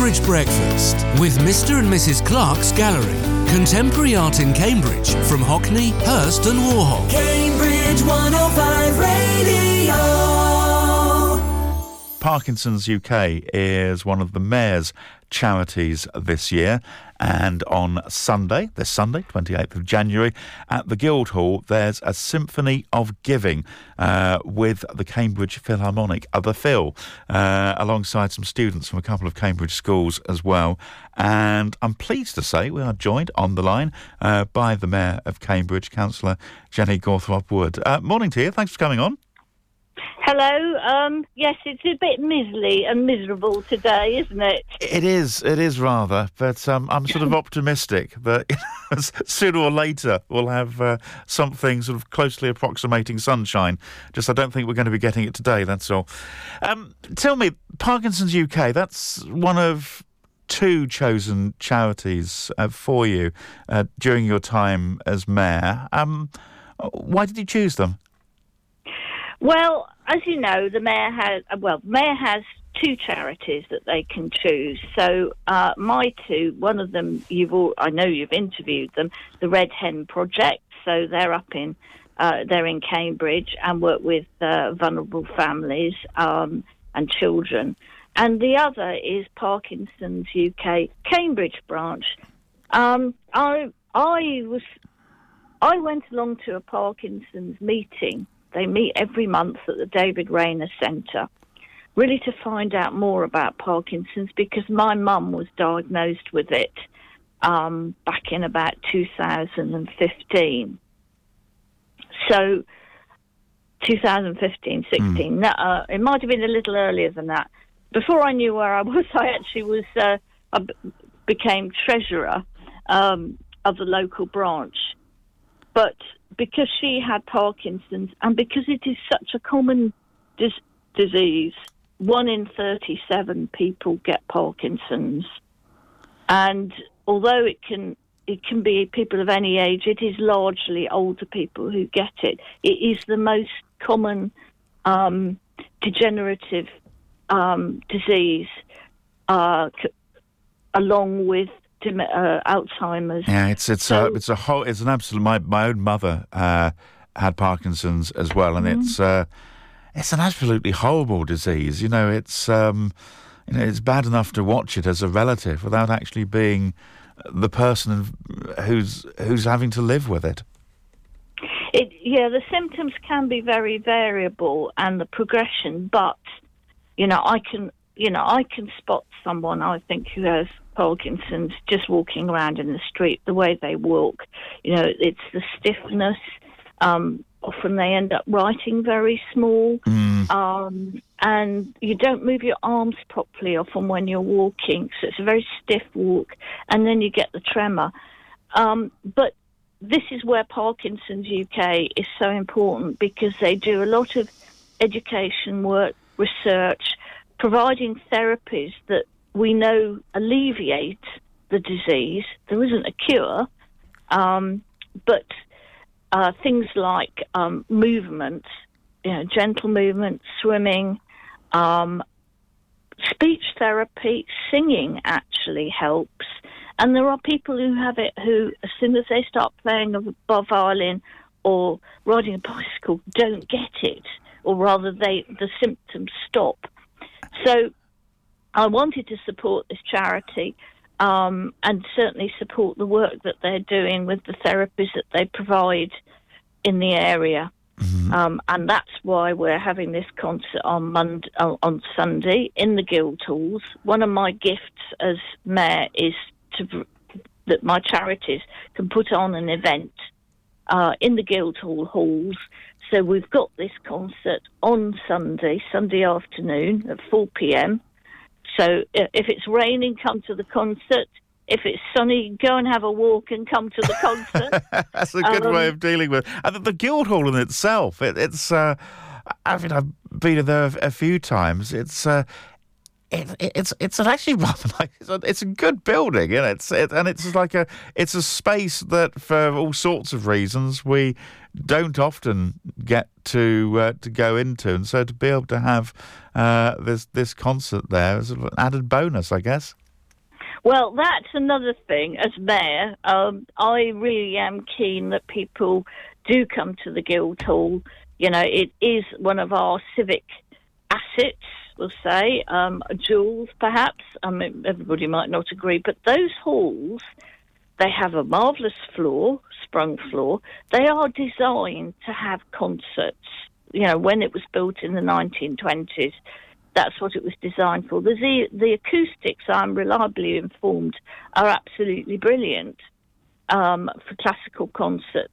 Cambridge Breakfast with Mr. and Mrs. Clark's Gallery. Contemporary art in Cambridge from Hockney, Hirst, and Warhol. Cambridge 105 Radio. Parkinson's UK is one of the Mayor's charities this year. And on Sunday, this Sunday, 28th of January, at the Guildhall, there's a Symphony of Giving uh, with the Cambridge Philharmonic, the Phil, uh, alongside some students from a couple of Cambridge schools as well. And I'm pleased to say we are joined on the line uh, by the Mayor of Cambridge, Councillor Jenny Gawthorpe Wood. Uh, morning to you. Thanks for coming on. Hello. Um, yes, it's a bit miserly and miserable today, isn't it? It is. It is rather, but um, I'm sort of optimistic that sooner or later we'll have uh, something sort of closely approximating sunshine. Just I don't think we're going to be getting it today. That's all. Um, tell me, Parkinson's UK. That's one of two chosen charities uh, for you uh, during your time as mayor. Um, why did you choose them? Well, as you know, the mayor has well, mayor has two charities that they can choose. So uh, my two, one of them you've all, I know you've interviewed them, the Red Hen Project. So they're up in uh, they're in Cambridge and work with uh, vulnerable families um, and children. And the other is Parkinson's UK Cambridge branch. Um, I I was I went along to a Parkinson's meeting they meet every month at the David Rayner Centre, really to find out more about Parkinson's because my mum was diagnosed with it um, back in about 2015. So, 2015, 16. Mm. Uh, it might have been a little earlier than that. Before I knew where I was, I actually was. Uh, I b- became treasurer um, of the local branch, but because she had Parkinson's and because it is such a common dis- disease, one in 37 people get Parkinson's. And although it can it can be people of any age, it is largely older people who get it. It is the most common um, degenerative um, disease, uh, c- along with uh, Alzheimer's. Yeah, it's it's so, a it's a whole it's an absolute. My my own mother uh, had Parkinson's as well, and mm-hmm. it's uh, it's an absolutely horrible disease. You know, it's um, you know it's bad enough to watch it as a relative without actually being the person who's who's having to live with it. It, yeah, the symptoms can be very variable and the progression, but you know, I can you know I can spot someone I think who has Parkinson's just walking around in the street, the way they walk. You know, it's the stiffness. Um, often they end up writing very small, mm. um, and you don't move your arms properly often when you're walking, so it's a very stiff walk, and then you get the tremor. Um, but this is where Parkinson's UK is so important because they do a lot of education work, research, providing therapies that we know alleviate the disease. There isn't a cure, um, but uh, things like um, movement, you know, gentle movement, swimming, um, speech therapy, singing actually helps. And there are people who have it who, as soon as they start playing a violin or riding a bicycle, don't get it, or rather, they the symptoms stop. So I wanted to support this charity um, and certainly support the work that they're doing with the therapies that they provide in the area. Mm-hmm. Um, and that's why we're having this concert on Monday, on Sunday in the Guildhalls. One of my gifts as mayor is to that my charities can put on an event uh, in the Guildhall halls. So we've got this concert on Sunday, Sunday afternoon at 4 p.m. So if it's raining, come to the concert. If it's sunny, go and have a walk and come to the concert. That's a good um, way of dealing with. And the Guildhall in itself, it, it's. Uh, I mean, I've been there a, a few times. It's. Uh, it, it's it's actually rather like it's a, it's a good building, and it's it, and it's like a it's a space that for all sorts of reasons we don't often get to uh, to go into, and so to be able to have uh, this this concert there is an added bonus, I guess. Well, that's another thing. As mayor, um, I really am keen that people do come to the Guildhall. You know, it is one of our civic assets. We'll say um, jewels, perhaps. I mean, everybody might not agree, but those halls, they have a marvellous floor, sprung floor. They are designed to have concerts. You know, when it was built in the 1920s, that's what it was designed for. The, the acoustics, I'm reliably informed, are absolutely brilliant um, for classical concerts.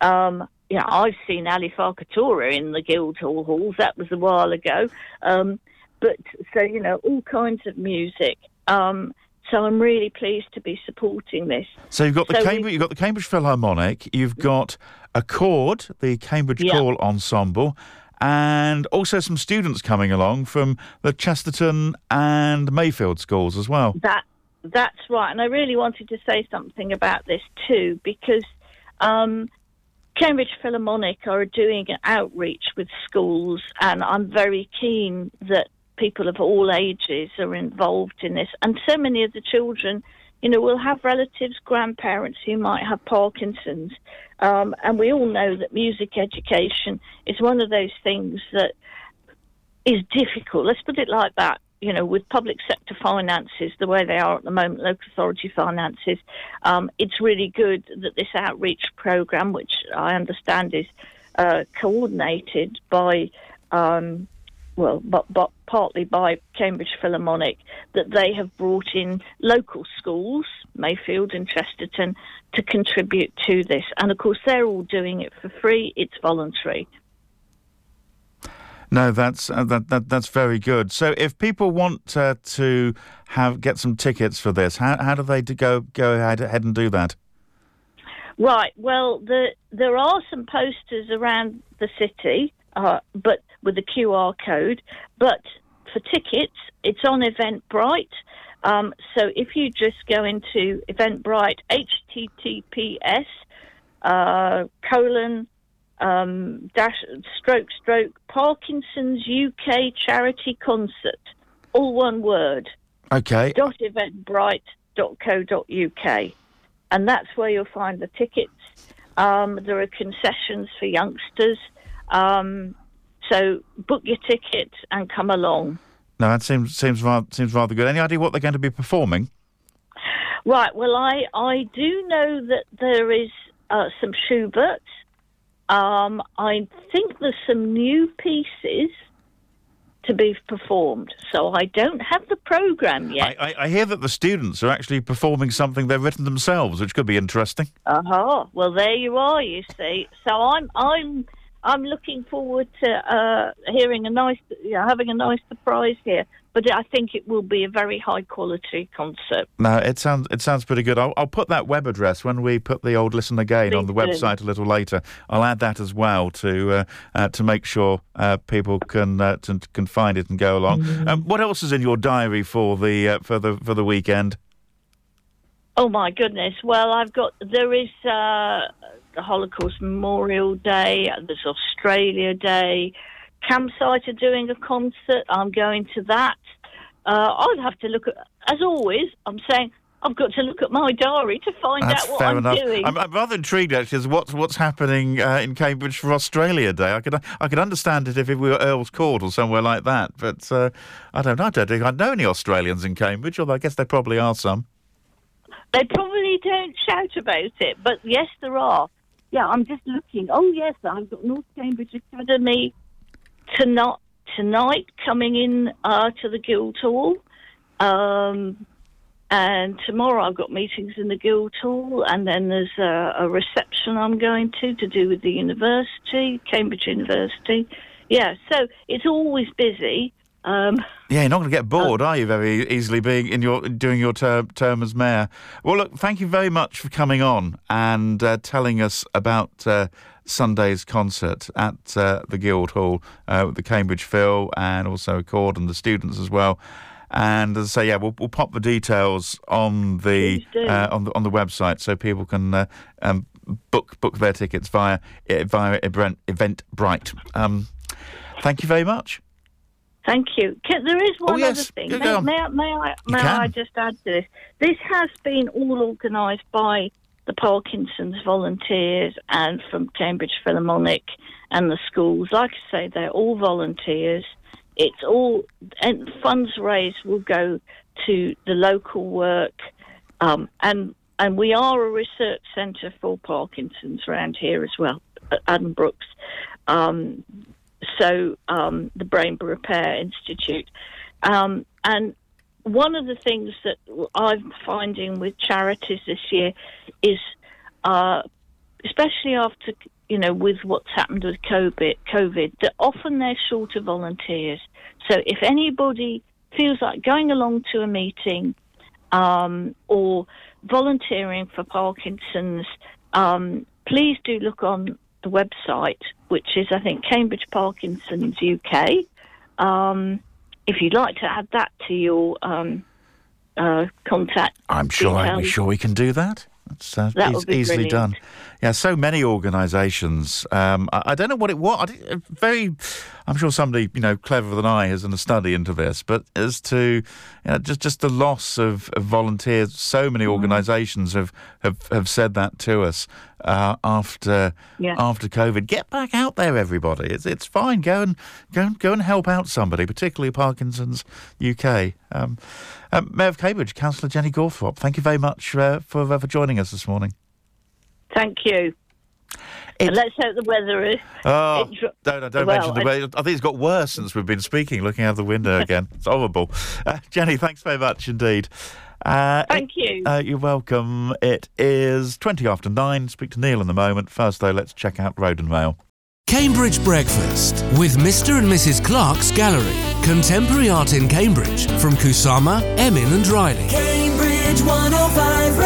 Um, you know, I've seen Ali Farka Touré in the Guildhall halls. That was a while ago. Um, but so you know, all kinds of music. Um, so I'm really pleased to be supporting this. So you've got the So we- Cambridge, you've got the Cambridge Philharmonic, you've got Accord, the Cambridge Yeah. Choral Ensemble, and also some students coming along from the Chesterton and Mayfield schools as well. That that's right, and I really wanted to say something about this too because um, Cambridge Philharmonic are doing an outreach with schools, and I'm very keen that people of all ages are involved in this. And so many of the children, you know, will have relatives, grandparents who might have Parkinson's, um, and we all know that music education is one of those things that is difficult. Let's put it like that. You know, with public sector finances the way they are at the moment, local authority finances, um, it's really good that this outreach program, which I understand is uh, coordinated by, um, well, but, but partly by Cambridge Philharmonic, that they have brought in local schools, Mayfield and Chesterton, to contribute to this. And of course, they're all doing it for free. It's voluntary. No, that's uh, that, that that's very good. So if people want uh, to have get some tickets for this, how how do they to go go ahead, ahead and do that? Right. Well, the, there are some posters around the city, uh, but with a QR code. But for tickets, it's on Eventbrite. Um, so if you just go into Eventbrite, HTTPS uh, colon um, dash stroke stroke Parkinson's UK charity concert, all one word Okay. dot eventbrite.co.uk, and that's where you'll find the tickets. Um, there are concessions for youngsters, um, so book your ticket and come along. No, that seems seems rather, seems rather good. Any idea what they're going to be performing? Right. Well, I I do know that there is uh, some Schubert. Um, I think there's some new pieces to be performed. So I don't have the program yet. I, I, I hear that the students are actually performing something they've written themselves, which could be interesting. Uh-huh. Well, there you are. You see. So I'm I'm I'm looking forward to uh, hearing a nice, having a nice surprise here. But I think it will be a very high quality concert. No, it sounds it sounds pretty good. I'll, I'll put that web address when we put the old listen again on the do. website a little later. I'll add that as well to uh, uh, to make sure uh, people can uh, to, can find it and go along. Mm-hmm. Um, what else is in your diary for the uh, for the for the weekend? Oh my goodness! Well, I've got there is uh, the Holocaust Memorial Day. There's Australia Day. Campsite are doing a concert. I'm going to that. Uh, I'll have to look at. As always, I'm saying I've got to look at my diary to find That's out what I'm enough. doing. I'm, I'm rather intrigued actually as what's what's happening uh, in Cambridge for Australia Day. I could I could understand it if it were Earl's Court or somewhere like that, but uh, I don't know. I don't think I know any Australians in Cambridge, although I guess there probably are some. They probably don't shout about it, but yes, there are. Yeah, I'm just looking. Oh yes, I've got North Cambridge Academy tonight. Tonight, coming in uh, to the Guildhall, um, and tomorrow I've got meetings in the Guildhall, and then there's a, a reception I'm going to to do with the university, Cambridge University. Yeah, so it's always busy. Um, Yeah, you're not going to get bored, are you? Very easily being in your doing your term, term as mayor. Well, look, thank you very much for coming on and uh, telling us about uh, Sunday's concert at uh, the Guildhall uh, with the Cambridge Phil and also Accord and the students as well. And as I say, yeah, we'll, we'll pop the details on the uh, on the on the website so people can uh, um, book book their tickets via uh, via Event Eventbrite. Um, thank you very much. Thank you. Can, there is one Oh, yes. other thing. May, may, I- may I, may. I just add to this? This has been all organised by the Parkinson's volunteers and from Cambridge Philharmonic and the schools. Like I say, they're all volunteers. It's all and funds raised will go to the local work, um, and and we are a research centre for Parkinson's around here as well, at Addenbrooke's. Um, so um, the Brain Repair Institute. Um, and one of the things that I'm finding with charities this year is, uh, especially after you know with what's happened with COVID, COVID, that often they're short of volunteers. So if anybody feels like going along to a meeting um, or volunteering for Parkinson's, um, please do look on the website, which is, I think, Cambridge Parkinson's UK. Um, if you'd like to add that to your um, uh, contact, I'm sure. I'm sure we can do that. It's uh, That be easily brilliant. done. Yeah, so many organisations. Um, I, I don't know what it was. I very, I'm sure somebody you know cleverer than I has done a study into this. But as to you know, just just the loss of, of volunteers, so Mm. many organisations have, have have said that to us uh, after Yeah. after COVID. Get back out there, everybody. It's it's fine. Go and go and go and help out somebody, particularly Parkinson's UK. Um, um, Mayor of Cambridge, Councillor Jenny Gawthorpe, thank you very much uh, for uh, for joining us this morning. thank you. It- and let's hope the weather is. Oh, it dro- don't, don't well, mention the way. I think it's got worse since we've been speaking, looking out the window again. It's horrible. Uh, Jenny, thanks very much indeed. Uh, Thank you. Uh, you're welcome. It is 20 after 9. Speak to Neil in a moment. First, though, let's check out Road and Mail. Cambridge Breakfast with Mr. and Mrs. Clark's Gallery. Contemporary art in Cambridge from Kusama, Emin and Riley. Cambridge 105